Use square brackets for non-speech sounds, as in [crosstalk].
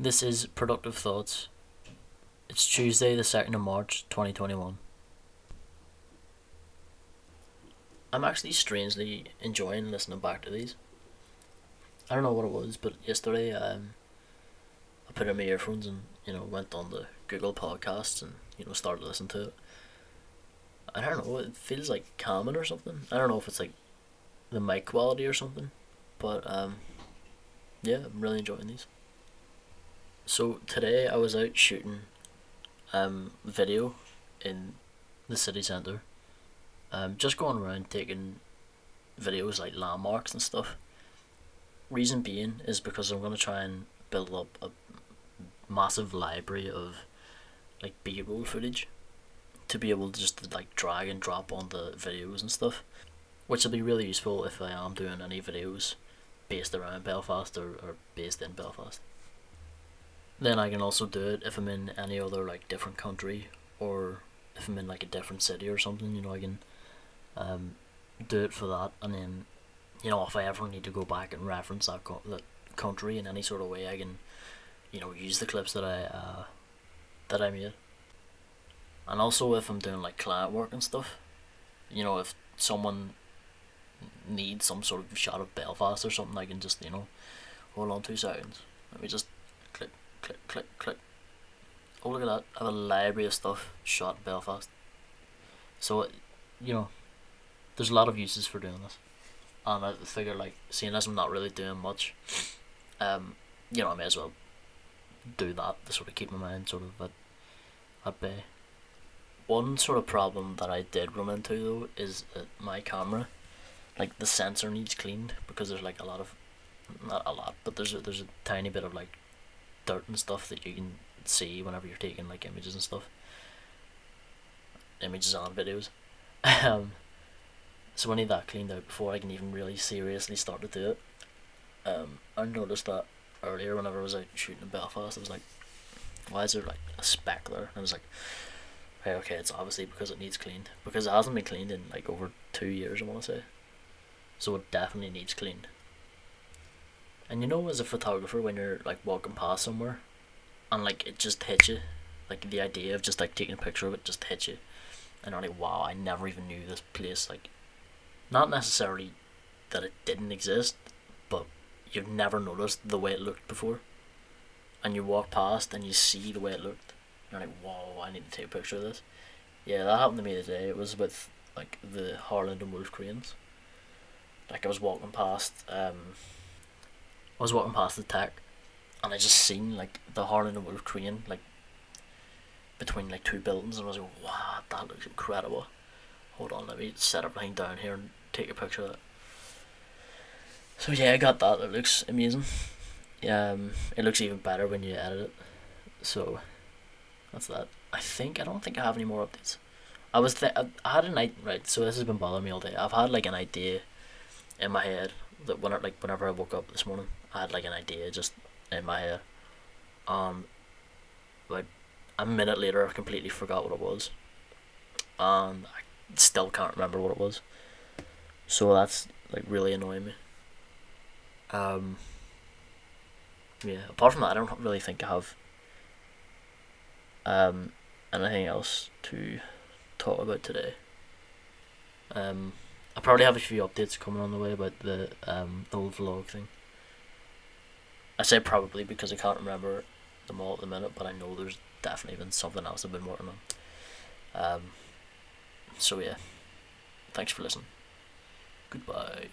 This is Productive Thoughts. It's Tuesday, the 2nd of March, 2021. I'm actually strangely enjoying listening back to these. I don't know what it was, but yesterday um, I put in my earphones and, you know, went on the Google Podcasts and, you know, started listening to it. I don't know, it feels like calming or something. I don't know if it's like the mic quality or something, but um, yeah, I'm really enjoying these. So today I was out shooting um, video in the city centre. Um, just going around taking videos like landmarks and stuff. Reason being is because I'm gonna try and build up a massive library of like B roll footage to be able to just like drag and drop on the videos and stuff, which will be really useful if I am doing any videos based around Belfast or, or based in Belfast. Then I can also do it if I'm in any other like different country or if I'm in like a different city or something. You know, I can um, do it for that, and then you know if I ever need to go back and reference that co- that country in any sort of way, I can you know use the clips that I uh, that I made. And also if I'm doing like client work and stuff, you know, if someone needs some sort of shot of Belfast or something, I can just, you know, hold on two seconds. Let me just click, click, click, click. Oh, look at that. I have a library of stuff shot Belfast. So, you know, there's a lot of uses for doing this. And I figure, like, seeing as I'm not really doing much, um, you know, I may as well do that to sort of keep my mind sort of at, at bay. One sort of problem that I did run into though is that my camera, like the sensor needs cleaned because there's like a lot of, not a lot, but there's a, there's a tiny bit of like dirt and stuff that you can see whenever you're taking like images and stuff. Images on videos. [laughs] um, so I need that cleaned out before I can even really seriously start to do it. Um, I noticed that earlier whenever I was out shooting in Belfast, I was like, why is there like a speck there? And I was like, okay, okay, it's obviously because it needs cleaned. Because it hasn't been cleaned in like over two years, I want to say. So it definitely needs cleaned. And you know, as a photographer, when you're like walking past somewhere, and like it just hits you, like the idea of just like taking a picture of it just hits you, and you're like, wow, I never even knew this place. Like, not necessarily that it didn't exist, but you've never noticed the way it looked before. And you walk past and you see the way it looked And you're like, whoa, I need to take a picture of this. Yeah, that happened to me today. It was with like the Harland and Wolff cranes. Like I was walking past, um, I was walking past the tech, and I just seen like the Harland and Wolff crane like between like two buildings, and I was like, wow, that looks incredible. Hold on, let me set up everything down here and take a picture of it. So yeah, I got that. It looks amazing. Um, it looks even better when you edit it. So that's that. I think I don't think I have any more updates. I was th- I had a night right. So this has been bothering me all day. I've had like an idea in my head that when I, like whenever I woke up this morning, I had like an idea just in my head. Um, but a minute later, I completely forgot what it was. And I still can't remember what it was. So that's like really annoying me. Um. Yeah. Apart from that, I don't really think I have um, anything else to talk about today? Um, I probably have a few updates coming on the way about the um the vlog thing. I say probably because I can't remember them all at the minute, but I know there's definitely been something else I've been working on. Um, so yeah, thanks for listening. Goodbye.